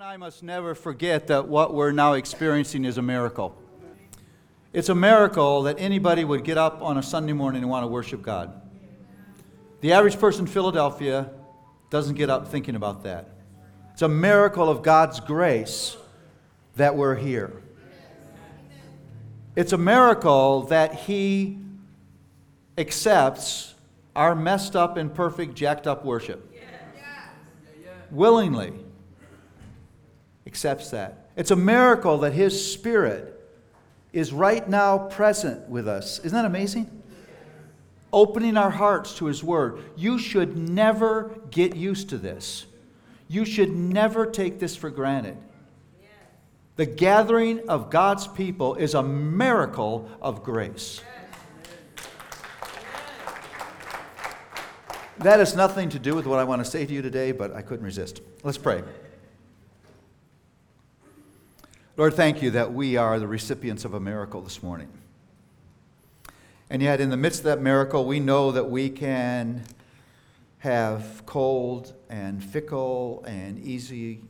and I must never forget that what we're now experiencing is a miracle. It's a miracle that anybody would get up on a Sunday morning and want to worship God. The average person in Philadelphia doesn't get up thinking about that. It's a miracle of God's grace that we're here. It's a miracle that He accepts our messed up, and imperfect, jacked up worship. Willingly accepts that. It's a miracle that His Spirit is right now present with us. Isn't that amazing? Opening our hearts to His Word. You should never get used to this. You should never take this for granted. The gathering of God's people is a miracle of grace. That has nothing to do with what I want to say to you today, but I couldn't resist. Let's pray. Lord, thank you that we are the recipients of a miracle this morning. And yet, in the midst of that miracle, we know that we can have cold and fickle and easy,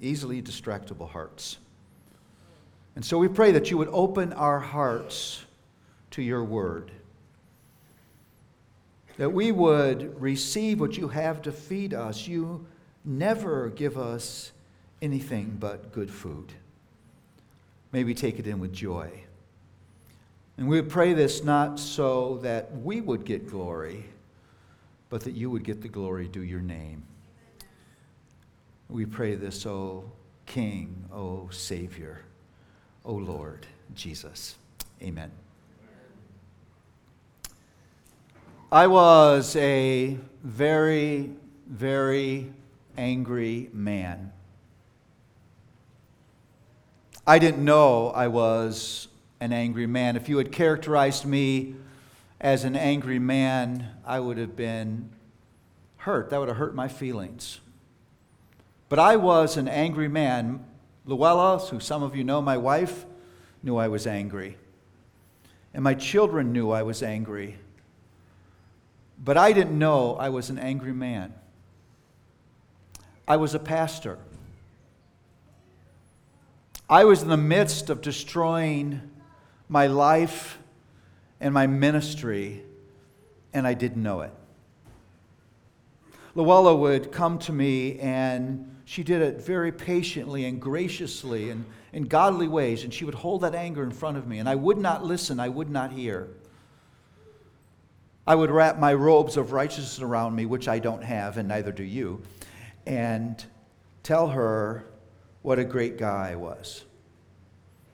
easily distractible hearts. And so we pray that you would open our hearts to your word, that we would receive what you have to feed us. You never give us anything but good food. May we take it in with joy. And we would pray this not so that we would get glory, but that you would get the glory due your name. We pray this, O King, O Savior, O Lord Jesus. Amen. I was a very, very angry man. I didn't know I was an angry man. If you had characterized me as an angry man, I would have been hurt. That would have hurt my feelings. But I was an angry man. Luella, who some of you know, my wife, knew I was angry. And my children knew I was angry. But I didn't know I was an angry man. I was a pastor. I was in the midst of destroying my life and my ministry, and I didn't know it. Luella would come to me, and she did it very patiently and graciously and in godly ways, and she would hold that anger in front of me, and I would not listen, I would not hear. I would wrap my robes of righteousness around me, which I don't have, and neither do you, and tell her what a great guy I was.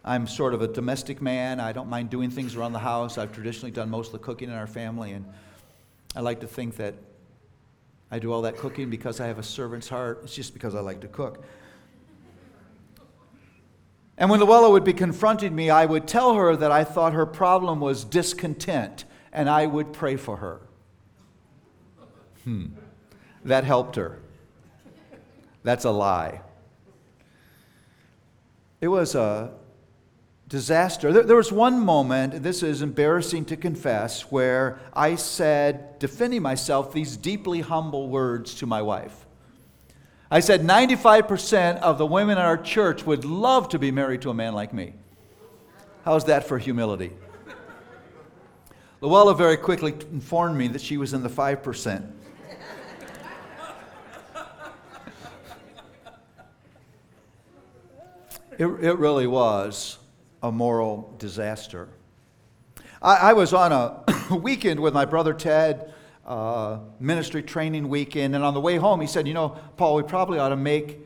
I'm sort of a domestic man. I don't mind doing things around the house. I've traditionally done most of the cooking in our family, and I like to think that I do all that cooking because I have a servant's heart. It's just because I like to cook. And when Luella would be confronting me, I would tell her that I thought her problem was discontent, and I would pray for her. Hmm. That helped her. That's a lie. It was a disaster. There, there, was one moment, this is embarrassing to confess, where I said, defending myself, these deeply humble words to my wife. I said, 95% of the women in our church would love to be married to a man like me. How's that for humility? Luella very quickly informed me that she was in the 5%. It, it really was a moral disaster. I, I was on a weekend with my brother Ted, uh, ministry training weekend, and on the way home, he said, You know, Paul, we probably ought to make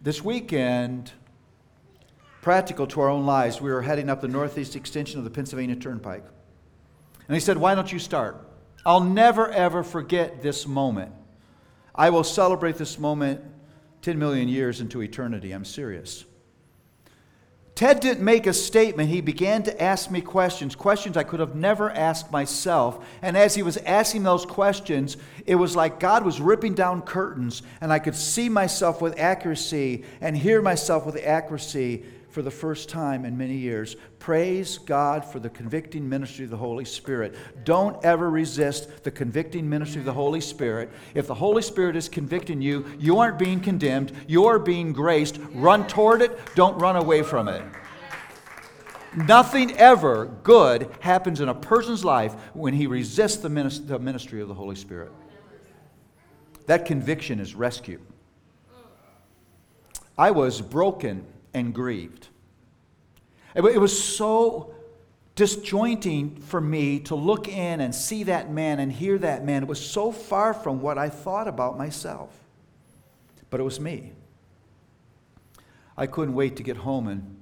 this weekend practical to our own lives. We were heading up the northeast extension of the Pennsylvania Turnpike. And he said, Why don't you start? I'll never, ever forget this moment. I will celebrate this moment 10 million years into eternity. I'm serious. Ted didn't make a statement. He began to ask me questions, questions I could have never asked myself. And as he was asking those questions, it was like God was ripping down curtains, and I could see myself with accuracy and hear myself with accuracy for the first time in many years. Praise God for the convicting ministry of the Holy Spirit. Don't ever resist the convicting ministry of the Holy Spirit. If the Holy Spirit is convicting you, you aren't being condemned, you are being graced. Run toward it, don't run away from it. Nothing ever good happens in a person's life when he resists the ministry of the Holy Spirit. That conviction is rescue. I was broken and grieved. It was so disjointing for me to look in and see that man and hear that man. It was so far from what I thought about myself. But it was me. I couldn't wait to get home and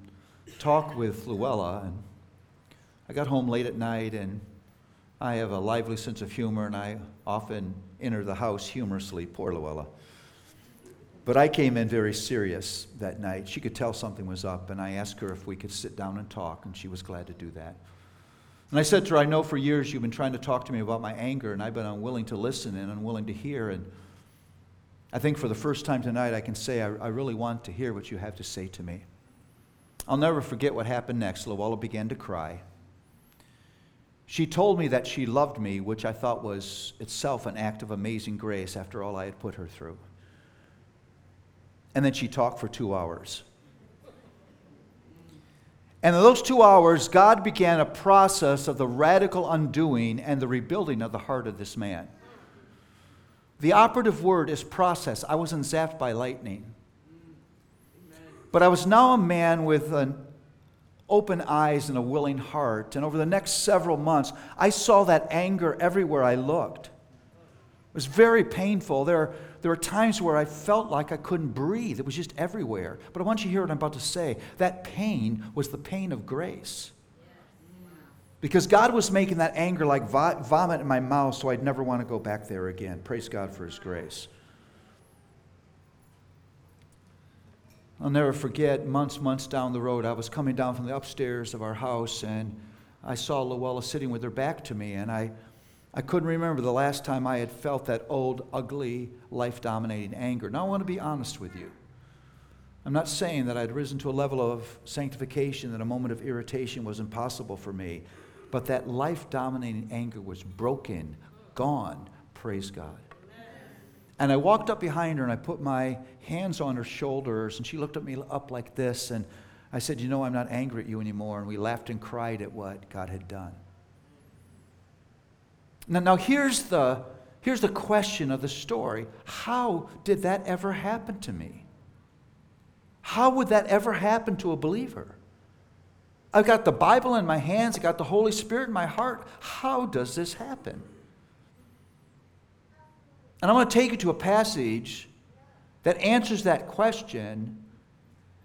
talk with Luella. And I got home late at night, and I have a lively sense of humor, and I often enter the house humorously. Poor Luella. But I came in very serious that night. She could tell something was up, and I asked her if we could sit down and talk, and she was glad to do that. And I said to her, I know for years you've been trying to talk to me about my anger, and I've been unwilling to listen and unwilling to hear. And I think for the first time tonight, I can say I, I really want to hear what you have to say to me. I'll never forget what happened next. Luella began to cry. She told me that she loved me, which I thought was itself an act of amazing grace after all I had put her through. And then she talked for two hours. And in those two hours, God began a process of the radical undoing and the rebuilding of the heart of this man. The operative word is process. I wasn't zapped by lightning. But I was now a man with an open eyes and a willing heart. And over the next several months, I saw that anger everywhere I looked. It was very painful. There there were times where I felt like I couldn't breathe. It was just everywhere. But I want you to hear what I'm about to say. That pain was the pain of grace. Because God was making that anger like vomit in my mouth, so I'd never want to go back there again. Praise God for His grace. I'll never forget, months, months down the road, I was coming down from the upstairs of our house and I saw Luella sitting with her back to me, and I I couldn't remember the last time I had felt that old, ugly, life dominating anger. Now, I want to be honest with you. I'm not saying that I'd risen to a level of sanctification that a moment of irritation was impossible for me, but that life dominating anger was broken, gone. Praise God. And I walked up behind her and I put my hands on her shoulders, and she looked at me up like this, and I said, You know, I'm not angry at you anymore. And we laughed and cried at what God had done. Now, now here's, the, here's the question of the story How did that ever happen to me? How would that ever happen to a believer? I've got the Bible in my hands, I've got the Holy Spirit in my heart. How does this happen? And I'm going to take you to a passage that answers that question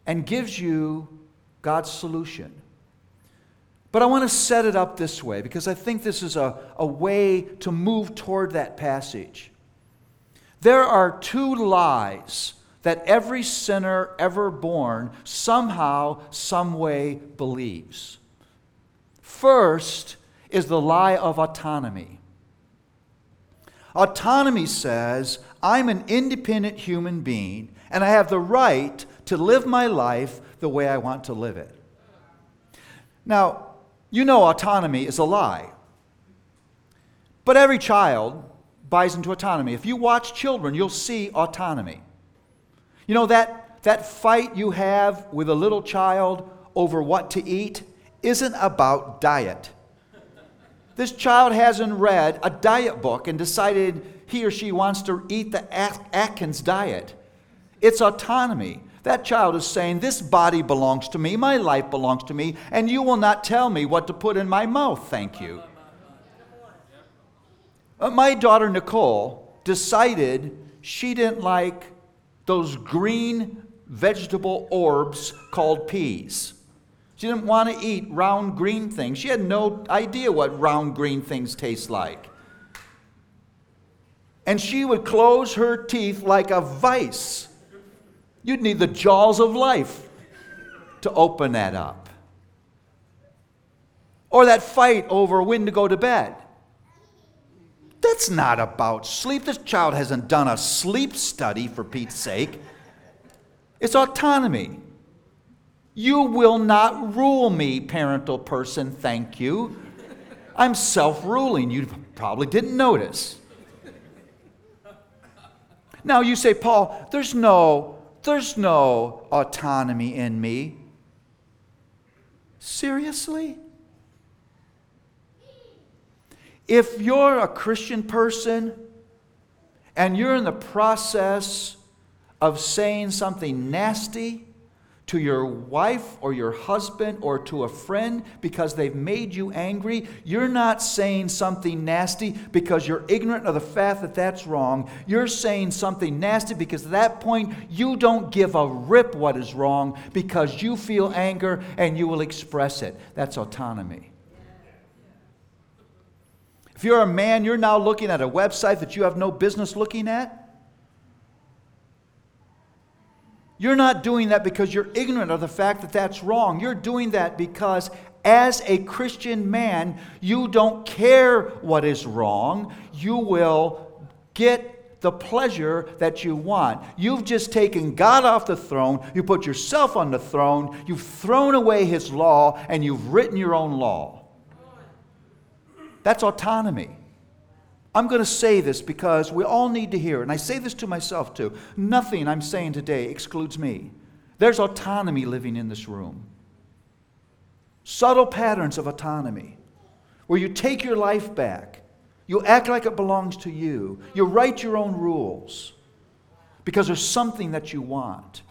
and gives you God's solution. But I want to set it up this way because I think this is a, a way to move toward that passage. There are two lies that every sinner ever born somehow, some way believes. First is the lie of autonomy. Autonomy says, I'm an independent human being and I have the right to live my life the way I want to live it. Now, you know autonomy is a lie. But every child buys into autonomy. If you watch children, you'll see autonomy. You know, that, that fight you have with a little child over what to eat isn't about diet. This child hasn't read a diet book and decided he or she wants to eat the Atkins diet. It's autonomy. That child is saying, This body belongs to me, my life belongs to me, and you will not tell me what to put in my mouth, thank you. Uh, my daughter Nicole decided she didn't like those green vegetable orbs called peas. She didn't want to eat round green things. She had no idea what round green things taste like. And she would close her teeth like a vice You'd need the jaws of life to open that up. Or that fight over when to go to bed. That's not about sleep. This child hasn't done a sleep study, for Pete's sake. It's autonomy. You will not rule me, parental person, thank you. I'm self ruling. You probably didn't notice. Now you say, Paul, there's no, there's no autonomy in me. Seriously? If you're a Christian person and you're in the process of saying something nasty to your wife or your husband or to a friend because they've made you angry, you're not saying something nasty because you're ignorant of the fact that that's wrong. You're saying something nasty because at that point you don't give a rip what is wrong because you feel anger and you will express it. That's autonomy. If you're a man, you're now looking at a website that you have no business looking at. You're not doing that because you're ignorant of the fact that that's wrong. You're doing that because, as a Christian man, you don't care what is wrong. You will get the pleasure that you want. You've just taken God off the throne, you put yourself on the throne, you've thrown away His law, and you've written your own law. That's autonomy. I'm going to say this because we all need to hear. And I say this to myself too. Nothing I'm saying today excludes me. There's autonomy living in this room. Subtle patterns of autonomy where you take your life back. You act like it belongs to you. You write your own rules because there's something that you want.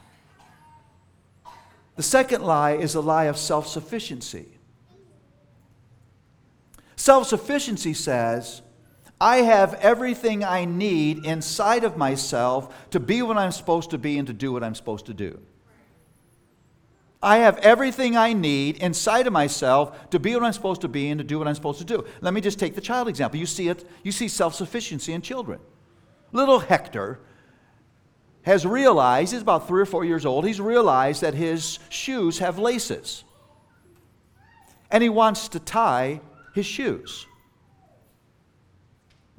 The second lie is a lie of self sufficiency. Self sufficiency says, I have everything I need inside of myself to be what I'm supposed to be and to do what I'm supposed to do. I have everything I need inside of myself to be what I'm supposed to be and to do what I'm supposed to do. Let me just take the child example. You see it, you see self-sufficiency in children. Little Hector has realized, he's about three or four years old, he's realized that his shoes have laces. And he wants to tie his shoes.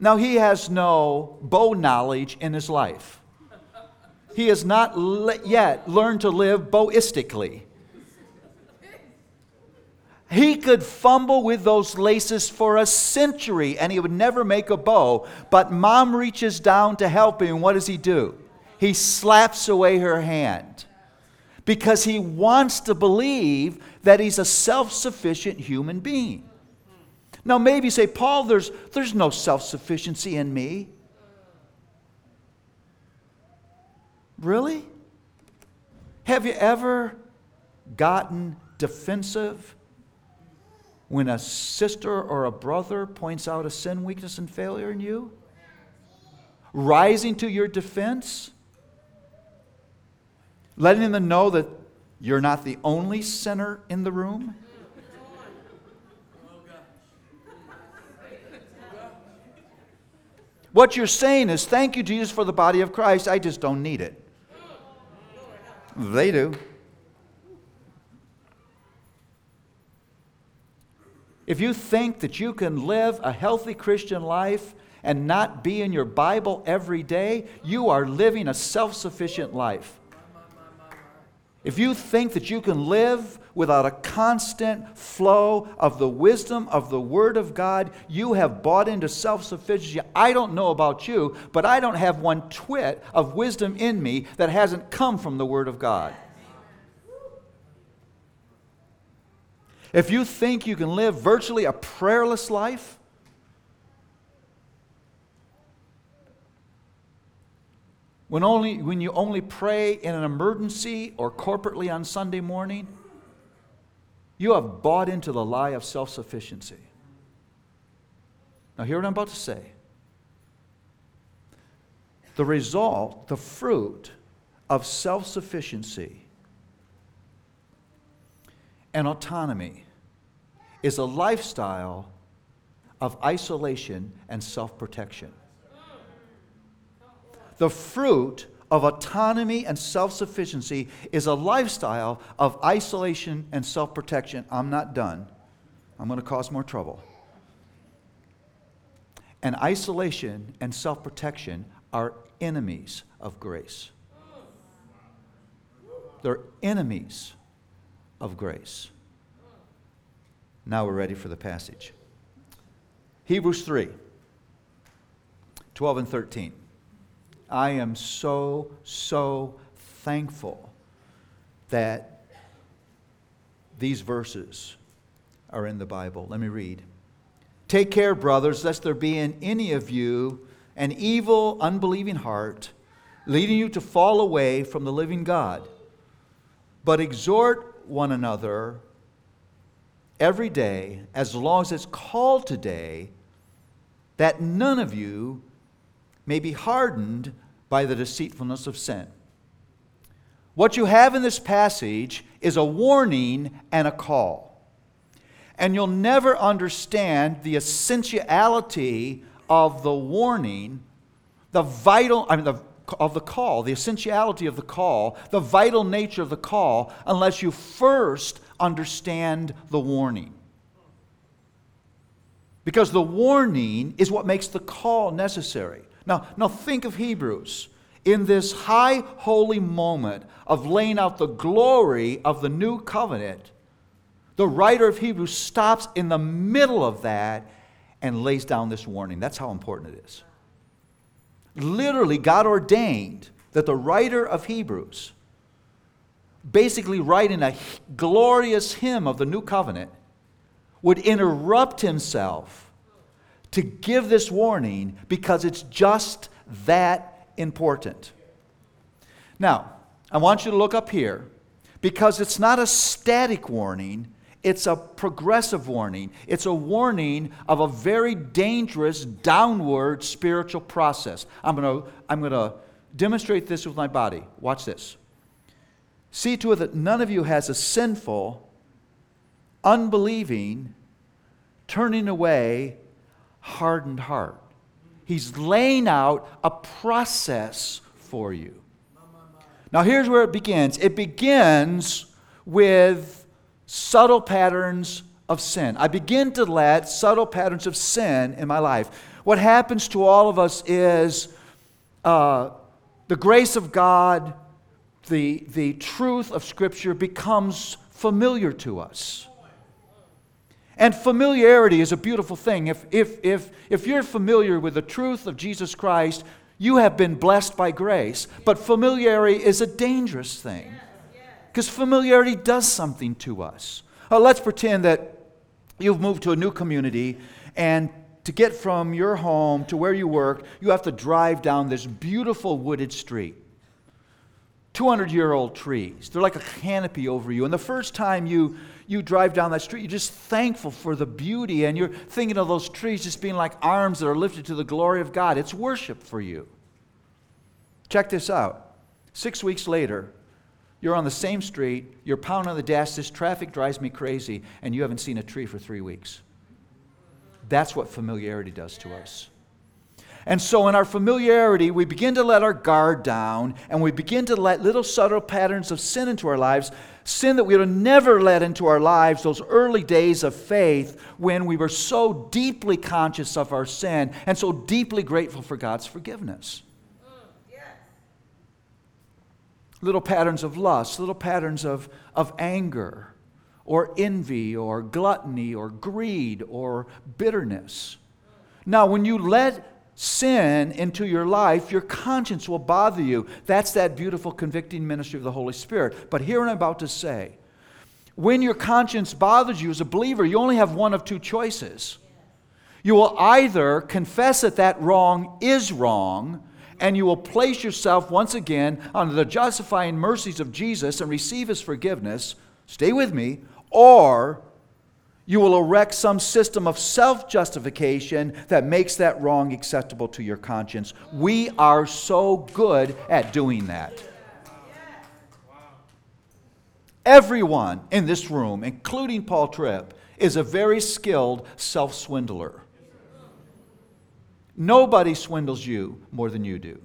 Now, he has no bow knowledge in his life. He has not le- yet learned to live bowistically. He could fumble with those laces for a century and he would never make a bow. But mom reaches down to help him. What does he do? He slaps away her hand because he wants to believe that he's a self sufficient human being. Now, maybe say, Paul, there's, there's no self sufficiency in me. Really? Have you ever gotten defensive when a sister or a brother points out a sin, weakness, and failure in you? Rising to your defense? Letting them know that you're not the only sinner in the room? What you're saying is, thank you, Jesus, for the body of Christ. I just don't need it. They do. If you think that you can live a healthy Christian life and not be in your Bible every day, you are living a self sufficient life. If you think that you can live without a constant flow of the wisdom of the Word of God, you have bought into self sufficiency. I don't know about you, but I don't have one twit of wisdom in me that hasn't come from the Word of God. If you think you can live virtually a prayerless life, when, only, when you only pray in an emergency or corporately on Sunday morning, you have bought into the lie of self sufficiency. Now, hear what I'm about to say. The result, the fruit of self sufficiency and autonomy is a lifestyle of isolation and self protection. The fruit of autonomy and self sufficiency is a lifestyle of isolation and self protection. I'm not done. I'm going to cause more trouble. And isolation and self protection are enemies of grace. They're enemies of grace. Now we're ready for the passage. Hebrews 3 12 and 13. I am so, so thankful that these verses are in the Bible. Let me read. Take care, brothers, lest there be in any of you an evil, unbelieving heart, leading you to fall away from the living God. But exhort one another every day, as long as it's called today, that none of you may be hardened by the deceitfulness of sin. What you have in this passage is a warning and a call. And you'll never understand the essentiality of the warning, the vital, I mean, the, of the call, the essentiality of the call, the vital nature of the call, unless you first understand the warning. Because the warning is what makes the call necessary. Now, now think of Hebrews. In this high holy moment of laying out the glory of the new covenant, the writer of Hebrews stops in the middle of that and lays down this warning. That's how important it is. Literally, God ordained that the writer of Hebrews, basically writing a glorious hymn of the new covenant, would interrupt himself to give this warning because it's just that important. Now, I want you to look up here because it's not a static warning, it's a progressive warning. It's a warning of a very dangerous downward spiritual process. I'm going to I'm going to demonstrate this with my body. Watch this. See to it that none of you has a sinful, unbelieving, turning away, hardened heart. He's laying out a process for you. Now, here's where it begins it begins with subtle patterns of sin. I begin to let subtle patterns of sin in my life. What happens to all of us is uh, the grace of God, the, the truth of Scripture becomes familiar to us. And familiarity is a beautiful thing. If, if, if, if you're familiar with the truth of Jesus Christ, you have been blessed by grace. But familiarity is a dangerous thing. Because familiarity does something to us. Uh, let's pretend that you've moved to a new community, and to get from your home to where you work, you have to drive down this beautiful wooded street. 200 year old trees. They're like a canopy over you. And the first time you, you drive down that street, you're just thankful for the beauty, and you're thinking of those trees just being like arms that are lifted to the glory of God. It's worship for you. Check this out. Six weeks later, you're on the same street, you're pounding on the dash, this traffic drives me crazy, and you haven't seen a tree for three weeks. That's what familiarity does to us. And so, in our familiarity, we begin to let our guard down and we begin to let little subtle patterns of sin into our lives. Sin that we would have never let into our lives, those early days of faith when we were so deeply conscious of our sin and so deeply grateful for God's forgiveness. little patterns of lust, little patterns of, of anger or envy or gluttony or greed or bitterness. Now, when you let sin into your life, your conscience will bother you. That's that beautiful convicting ministry of the Holy Spirit. But here I'm about to say when your conscience bothers you as a believer, you only have one of two choices. You will either confess that that wrong is wrong and you will place yourself once again under the justifying mercies of Jesus and receive his forgiveness, stay with me, or you will erect some system of self justification that makes that wrong acceptable to your conscience. We are so good at doing that. Everyone in this room, including Paul Tripp, is a very skilled self swindler. Nobody swindles you more than you do.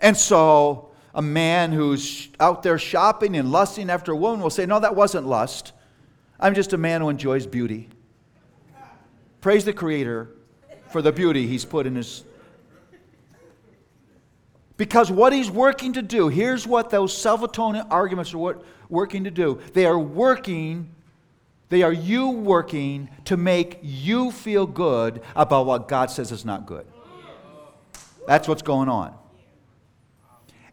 And so, a man who's out there shopping and lusting after a woman will say, No, that wasn't lust. I'm just a man who enjoys beauty. Praise the Creator for the beauty He's put in His. Because what he's working to do, here's what those self atoning arguments are working to do. They are working, they are you working to make you feel good about what God says is not good. That's what's going on.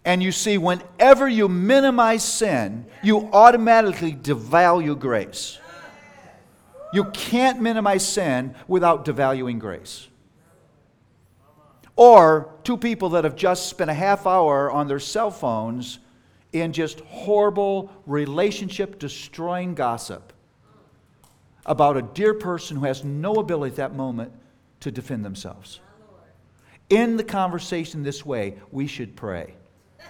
And you see, whenever you minimize sin, you automatically devalue grace. You can't minimize sin without devaluing grace. Or two people that have just spent a half hour on their cell phones in just horrible relationship destroying gossip about a dear person who has no ability at that moment to defend themselves. In the conversation this way, we should pray.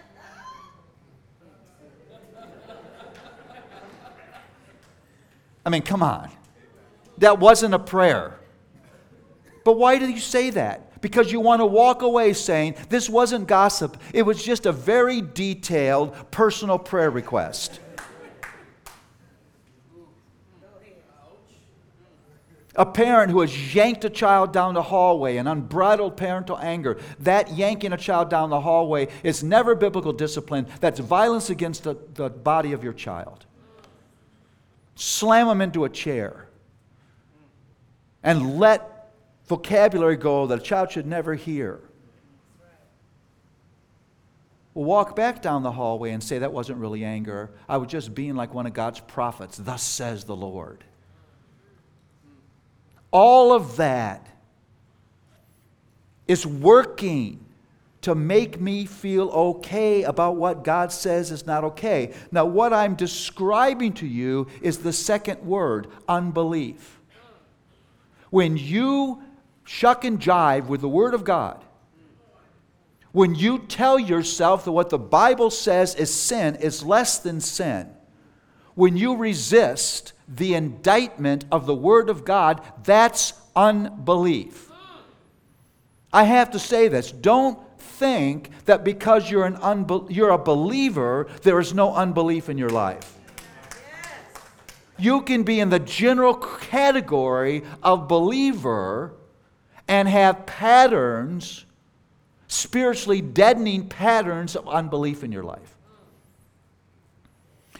I mean, come on. That wasn't a prayer. But why did you say that? Because you want to walk away saying, this wasn't gossip. It was just a very detailed personal prayer request. A parent who has yanked a child down the hallway, an unbridled parental anger, that yanking a child down the hallway is never biblical discipline. That's violence against the, the body of your child slam them into a chair, and let vocabulary go that a child should never hear. We'll walk back down the hallway and say that wasn't really anger. I was just being like one of God's prophets. Thus says the Lord. All of that is working to make me feel okay about what God says is not okay. Now, what I'm describing to you is the second word unbelief. When you shuck and jive with the Word of God, when you tell yourself that what the Bible says is sin is less than sin, when you resist the indictment of the Word of God, that's unbelief. I have to say this. Don't think that because you're, an unbe- you're a believer, there is no unbelief in your life. You can be in the general category of believer and have patterns, spiritually deadening patterns of unbelief in your life.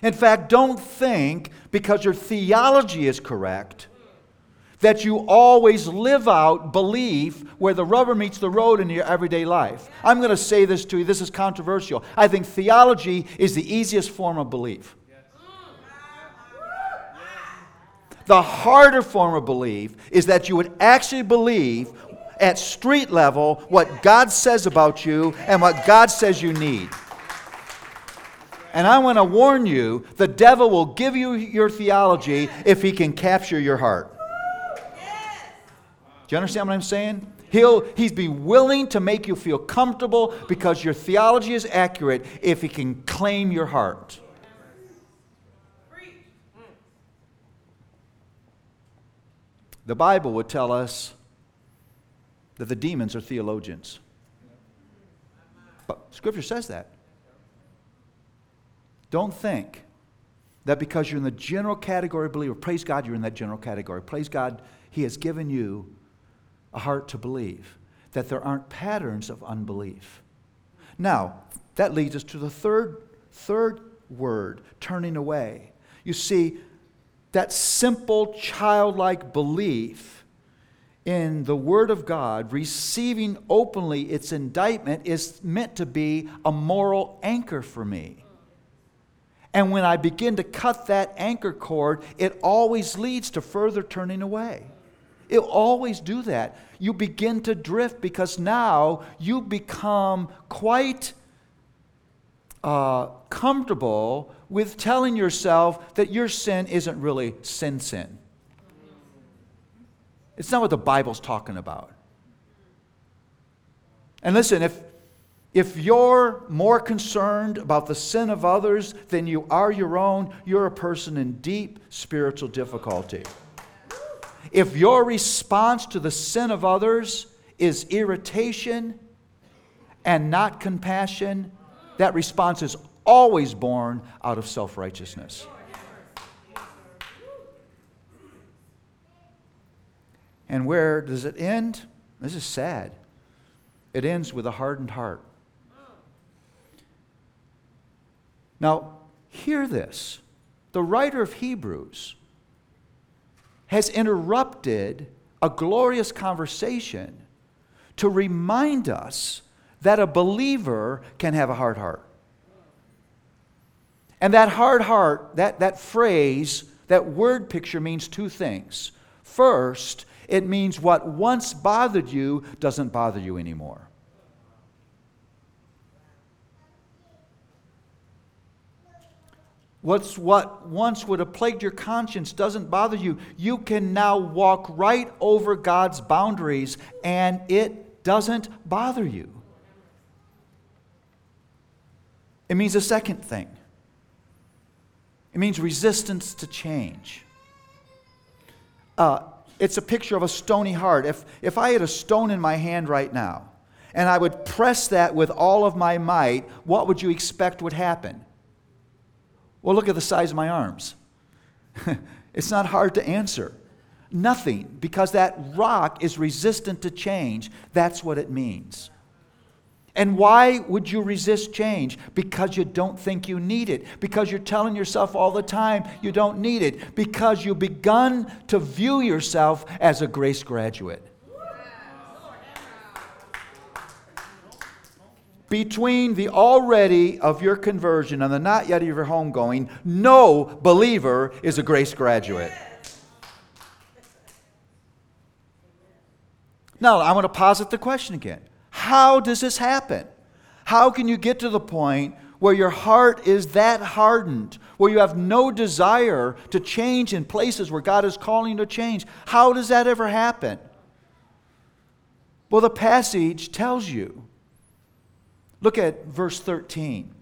In fact, don't think because your theology is correct that you always live out belief where the rubber meets the road in your everyday life. I'm going to say this to you. This is controversial. I think theology is the easiest form of belief. The harder form of belief is that you would actually believe at street level what God says about you and what God says you need. And I want to warn you the devil will give you your theology if he can capture your heart. Do you understand what I'm saying? He'll he's be willing to make you feel comfortable because your theology is accurate if he can claim your heart. The Bible would tell us that the demons are theologians. But Scripture says that. Don't think that because you're in the general category of believer, praise God, you're in that general category. Praise God, He has given you a heart to believe, that there aren't patterns of unbelief. Now, that leads us to the third, third word, turning away. You see, that simple childlike belief in the Word of God, receiving openly its indictment, is meant to be a moral anchor for me. And when I begin to cut that anchor cord, it always leads to further turning away. It'll always do that. You begin to drift because now you become quite uh, comfortable with telling yourself that your sin isn't really sin sin. It's not what the Bible's talking about. And listen, if, if you're more concerned about the sin of others than you are your own, you're a person in deep spiritual difficulty. If your response to the sin of others is irritation and not compassion, that response is always born out of self righteousness. And where does it end? This is sad. It ends with a hardened heart. Now, hear this. The writer of Hebrews has interrupted a glorious conversation to remind us that a believer can have a hard heart. And that hard heart, that, that phrase, that word picture means two things. First, it means what once bothered you doesn't bother you anymore. What's what once would have plagued your conscience doesn't bother you. You can now walk right over God's boundaries and it doesn't bother you. It means a second thing. It means resistance to change. Uh, it's a picture of a stony heart. If, if I had a stone in my hand right now, and I would press that with all of my might, what would you expect would happen? Well, look at the size of my arms. it's not hard to answer. Nothing, because that rock is resistant to change. That's what it means. And why would you resist change? Because you don't think you need it. Because you're telling yourself all the time you don't need it. Because you've begun to view yourself as a grace graduate. between the already of your conversion and the not yet of your homegoing, no believer is a grace graduate. Now, I want to posit the question again. How does this happen? How can you get to the point where your heart is that hardened, where you have no desire to change in places where God is calling you to change? How does that ever happen? Well, the passage tells you. Look at verse 13.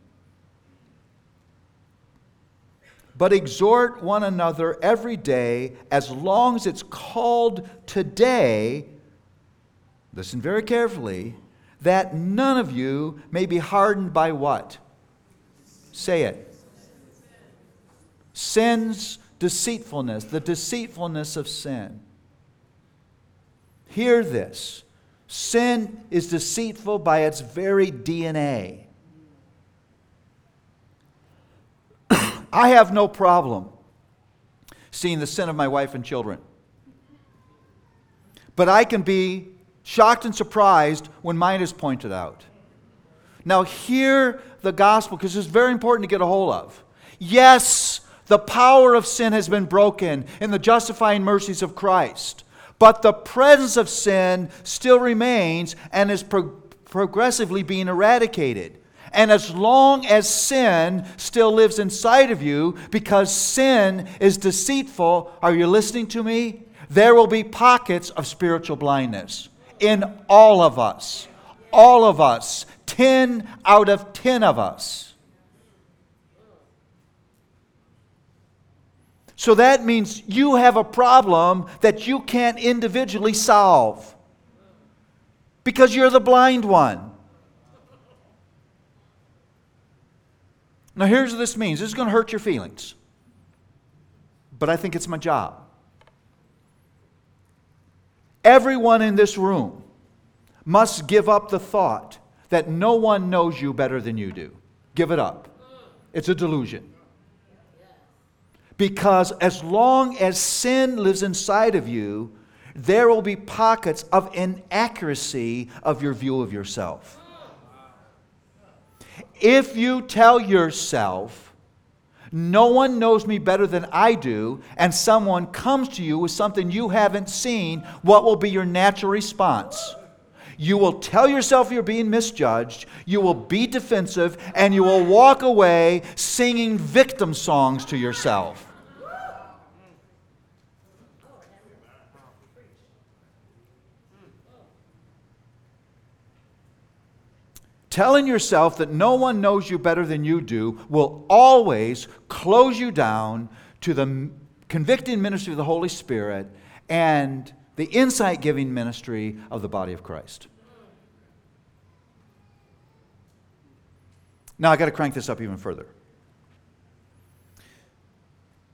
But exhort one another every day as long as it's called today. Listen very carefully. That none of you may be hardened by what? Say it. Sin's deceitfulness, the deceitfulness of sin. Hear this. Sin is deceitful by its very DNA. I have no problem seeing the sin of my wife and children. But I can be shocked and surprised when mine is pointed out. Now, hear the gospel because it's very important to get a hold of. Yes, the power of sin has been broken in the justifying mercies of Christ. But the presence of sin still remains and is pro- progressively being eradicated. And as long as sin still lives inside of you, because sin is deceitful, are you listening to me? There will be pockets of spiritual blindness in all of us. All of us. 10 out of 10 of us. So that means you have a problem that you can't individually solve because you're the blind one. Now, here's what this means this is going to hurt your feelings, but I think it's my job. Everyone in this room must give up the thought that no one knows you better than you do. Give it up. It's a delusion. Because as long as sin lives inside of you, there will be pockets of inaccuracy of your view of yourself. If you tell yourself, no one knows me better than I do, and someone comes to you with something you haven't seen, what will be your natural response? You will tell yourself you're being misjudged, you will be defensive, and you will walk away singing victim songs to yourself. Telling yourself that no one knows you better than you do will always close you down to the convicting ministry of the Holy Spirit and the insight giving ministry of the body of Christ. Now, I got to crank this up even further.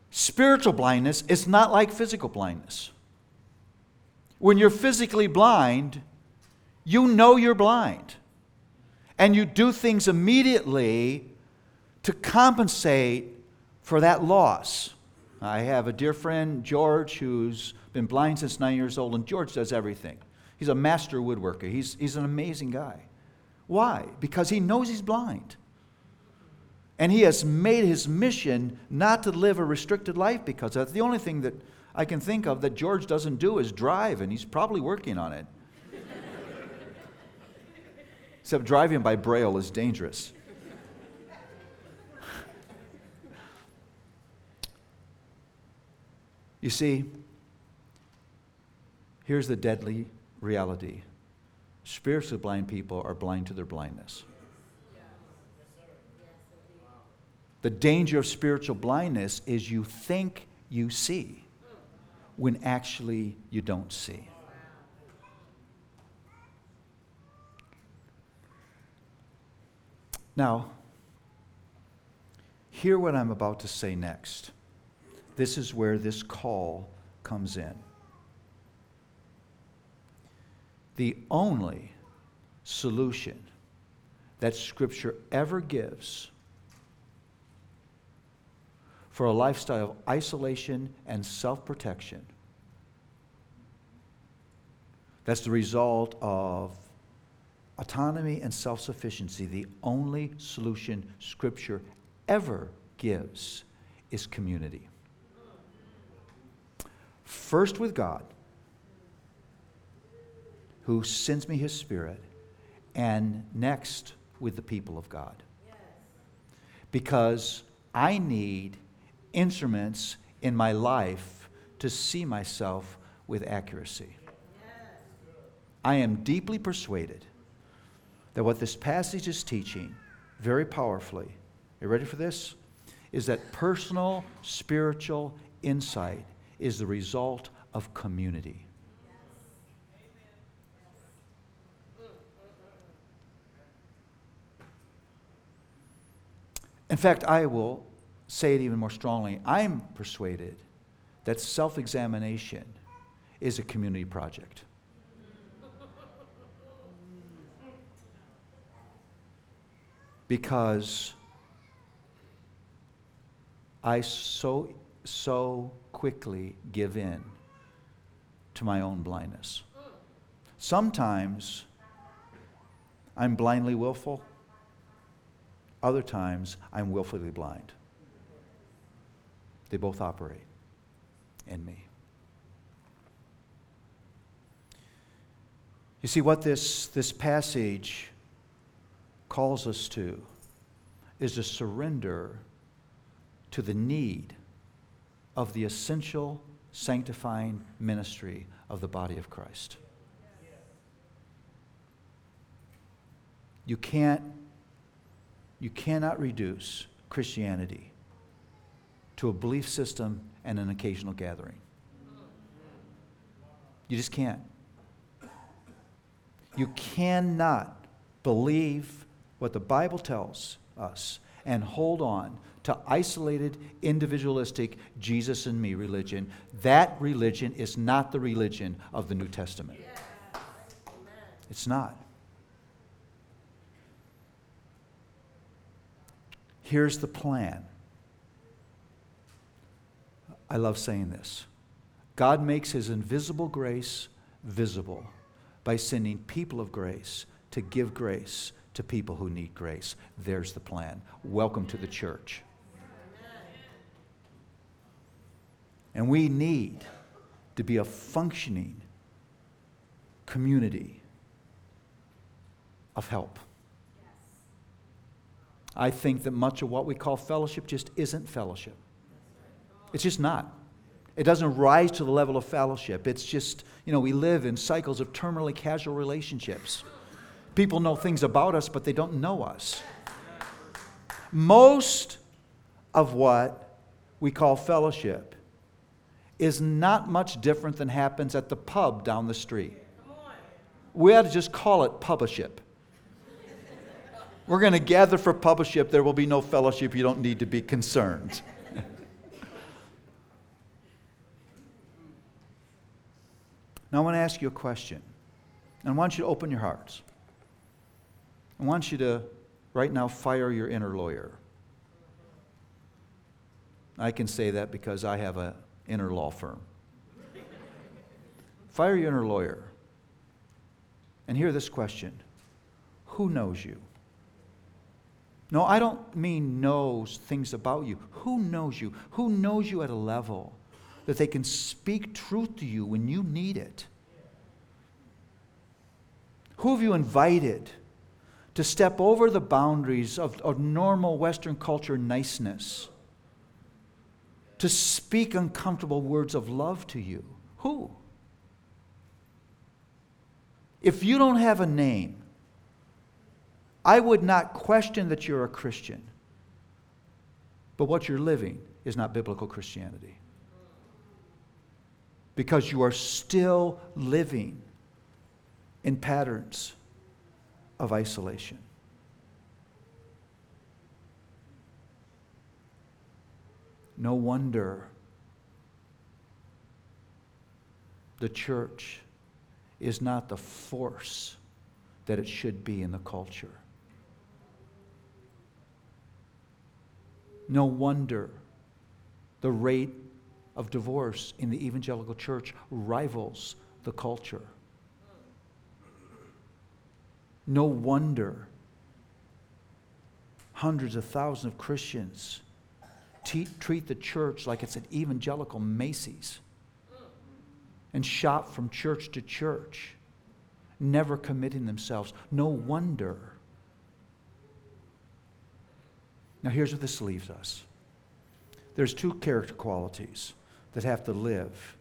Spiritual blindness is not like physical blindness. When you're physically blind, you know you're blind and you do things immediately to compensate for that loss. I have a dear friend, George, who's been blind since nine years old, and George does everything. He's a master woodworker. He's, he's an amazing guy. Why? Because he knows he's blind. And he has made his mission not to live a restricted life because that's the only thing that I can think of that George doesn't do is drive, and he's probably working on it. Except driving by braille is dangerous. You see, here's the deadly reality spiritually blind people are blind to their blindness. The danger of spiritual blindness is you think you see when actually you don't see. Now, hear what I'm about to say next. This is where this call comes in. The only solution that Scripture ever gives for a lifestyle of isolation and self protection that's the result of autonomy and self sufficiency. The only solution Scripture ever gives is community. First with God, who sends me His Spirit, and next with the people of God. Because I need instruments in my life to see myself with accuracy. I am deeply persuaded that what this passage is teaching very powerfully, you ready for this? Is that personal spiritual insight is the result of community. In fact, I will say it even more strongly. I'm persuaded that self examination is a community project. Because I so, so quickly give in to my own blindness. Sometimes I'm blindly willful, other times I'm willfully blind. They both operate in me. You see, what this, this passage calls us to is to surrender to the need of the essential sanctifying ministry of the body of Christ. You can't you cannot reduce Christianity to a belief system and an occasional gathering. You just can't. You cannot believe what the Bible tells us and hold on to isolated, individualistic Jesus and me religion. That religion is not the religion of the New Testament. It's not. Here's the plan. I love saying this God makes his invisible grace visible by sending people of grace to give grace to people who need grace. There's the plan. Welcome to the church. And we need to be a functioning community of help. I think that much of what we call fellowship just isn't fellowship. It's just not. It doesn't rise to the level of fellowship. It's just, you know, we live in cycles of terminally casual relationships. People know things about us, but they don't know us. Most of what we call fellowship is not much different than happens at the pub down the street. We ought to just call it publiship. We're going to gather for publiship. There will be no fellowship. You don't need to be concerned. now, I want to ask you a question. And I want you to open your hearts. I want you to right now fire your inner lawyer. I can say that because I have an inner law firm. Fire your inner lawyer. And hear this question Who knows you? No, I don't mean knows things about you. Who knows you? Who knows you at a level that they can speak truth to you when you need it? Who have you invited to step over the boundaries of, of normal Western culture niceness? To speak uncomfortable words of love to you? Who? If you don't have a name, I would not question that you're a Christian. But what you're living is not biblical Christianity. Because you are still living in patterns of isolation. No wonder the church is not the force that it should be in the culture. No wonder the rate of divorce in the evangelical church rivals the culture. No wonder hundreds of thousands of Christians te- treat the church like it's an evangelical Macy's and shop from church to church, never committing themselves. No wonder. Now, here's what this leaves us. There's two character qualities that have to live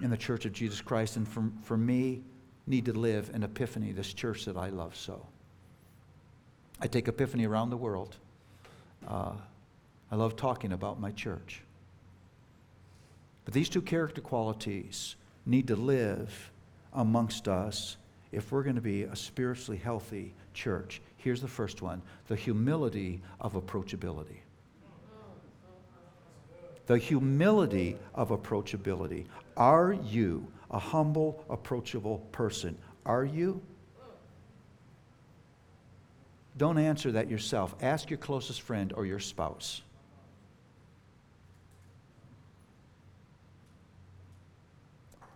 in the church of Jesus Christ, and for, for me, need to live in Epiphany, this church that I love so. I take Epiphany around the world. Uh, I love talking about my church. But these two character qualities need to live amongst us if we're going to be a spiritually healthy church. Here's the first one the humility of approachability. The humility of approachability. Are you a humble, approachable person? Are you? Don't answer that yourself. Ask your closest friend or your spouse.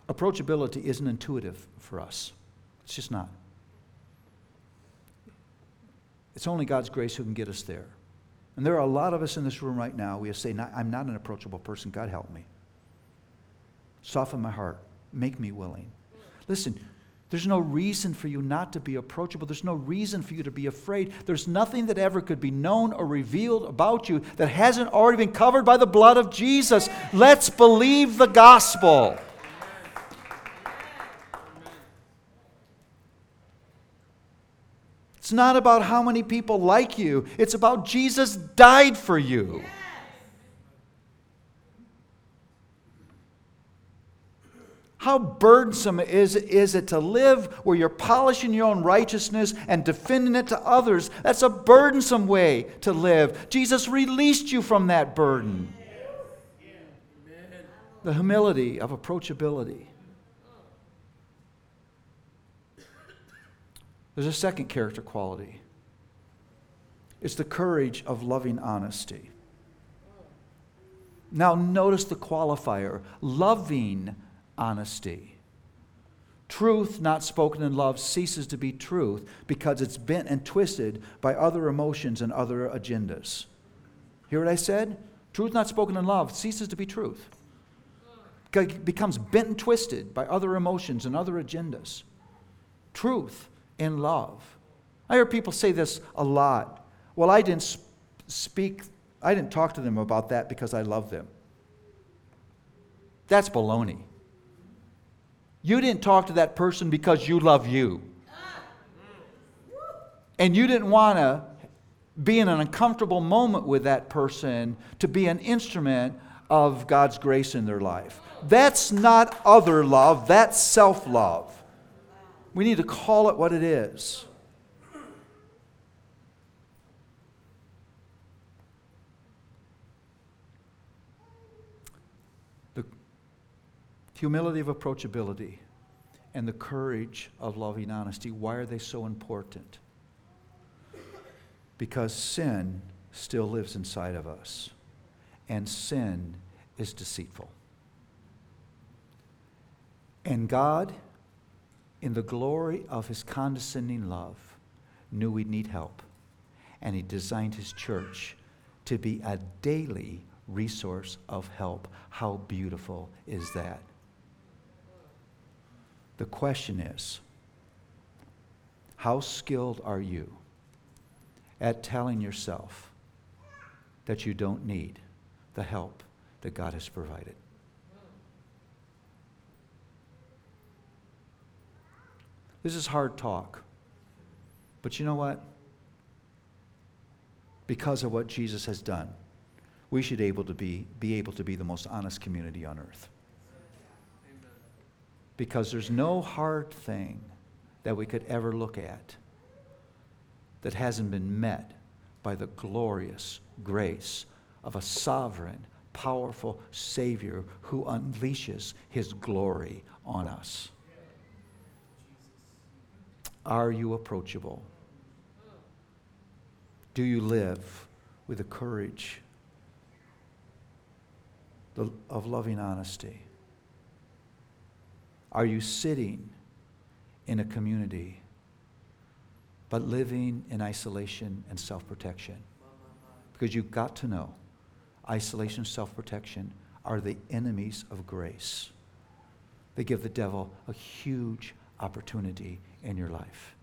Approachability isn't intuitive for us, it's just not. It's only God's grace who can get us there. And there are a lot of us in this room right now. We say, I'm not an approachable person. God help me. Soften my heart. Make me willing. Listen, there's no reason for you not to be approachable. There's no reason for you to be afraid. There's nothing that ever could be known or revealed about you that hasn't already been covered by the blood of Jesus. Let's believe the gospel. It's not about how many people like you, it's about Jesus died for you. How burdensome is, is it to live where you're polishing your own righteousness and defending it to others? That's a burdensome way to live. Jesus released you from that burden. The humility of approachability. There's a second character quality it's the courage of loving honesty. Now, notice the qualifier loving honesty. Truth not spoken in love ceases to be truth because it's bent and twisted by other emotions and other agendas. Hear what I said? Truth not spoken in love ceases to be truth. It becomes bent and twisted by other emotions and other agendas. Truth in love. I hear people say this a lot. Well, I didn't speak, I didn't talk to them about that because I love them. That's baloney. You didn't talk to that person because you love you. And you didn't want to be in an uncomfortable moment with that person to be an instrument of God's grace in their life. That's not other love, that's self love. We need to call it what it is. The humility of approachability and the courage of loving honesty, why are they so important? Because sin still lives inside of us. and sin is deceitful. And God, in the glory of his condescending love, knew we'd need help. And he designed his church to be a daily resource of help. How beautiful is that? The question is how skilled are you at telling yourself that you don't need the help that God has provided? This is hard talk. But you know what? Because of what Jesus has done, we should able to be, be able to be the most honest community on earth. Because there's no hard thing that we could ever look at that hasn't been met by the glorious grace of a sovereign, powerful Savior who unleashes his glory on us. Are you approachable? Do you live with the courage of loving honesty? Are you sitting in a community but living in isolation and self protection? Because you've got to know isolation and self protection are the enemies of grace. They give the devil a huge opportunity in your life.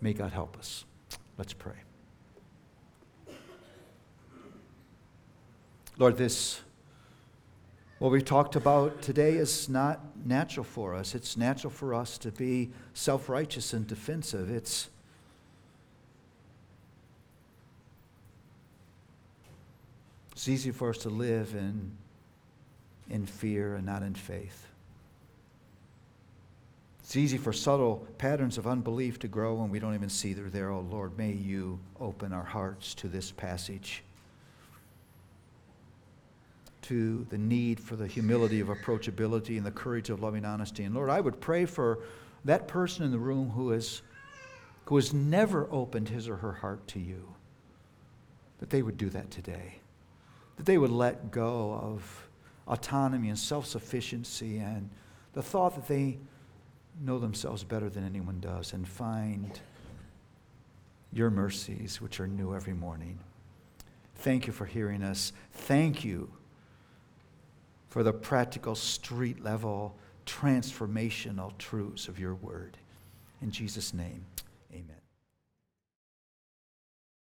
May God help us. Let's pray. Lord, this, what we talked about today, is not natural for us. It's natural for us to be self righteous and defensive. It's It's easy for us to live in, in fear and not in faith. It's easy for subtle patterns of unbelief to grow and we don't even see they're there. Oh Lord, may you open our hearts to this passage, to the need for the humility of approachability and the courage of loving honesty. And Lord, I would pray for that person in the room who has, who has never opened his or her heart to you, that they would do that today, that they would let go of autonomy and self sufficiency and the thought that they know themselves better than anyone does and find your mercies, which are new every morning. Thank you for hearing us. Thank you for the practical, street level, transformational truths of your word. In Jesus' name.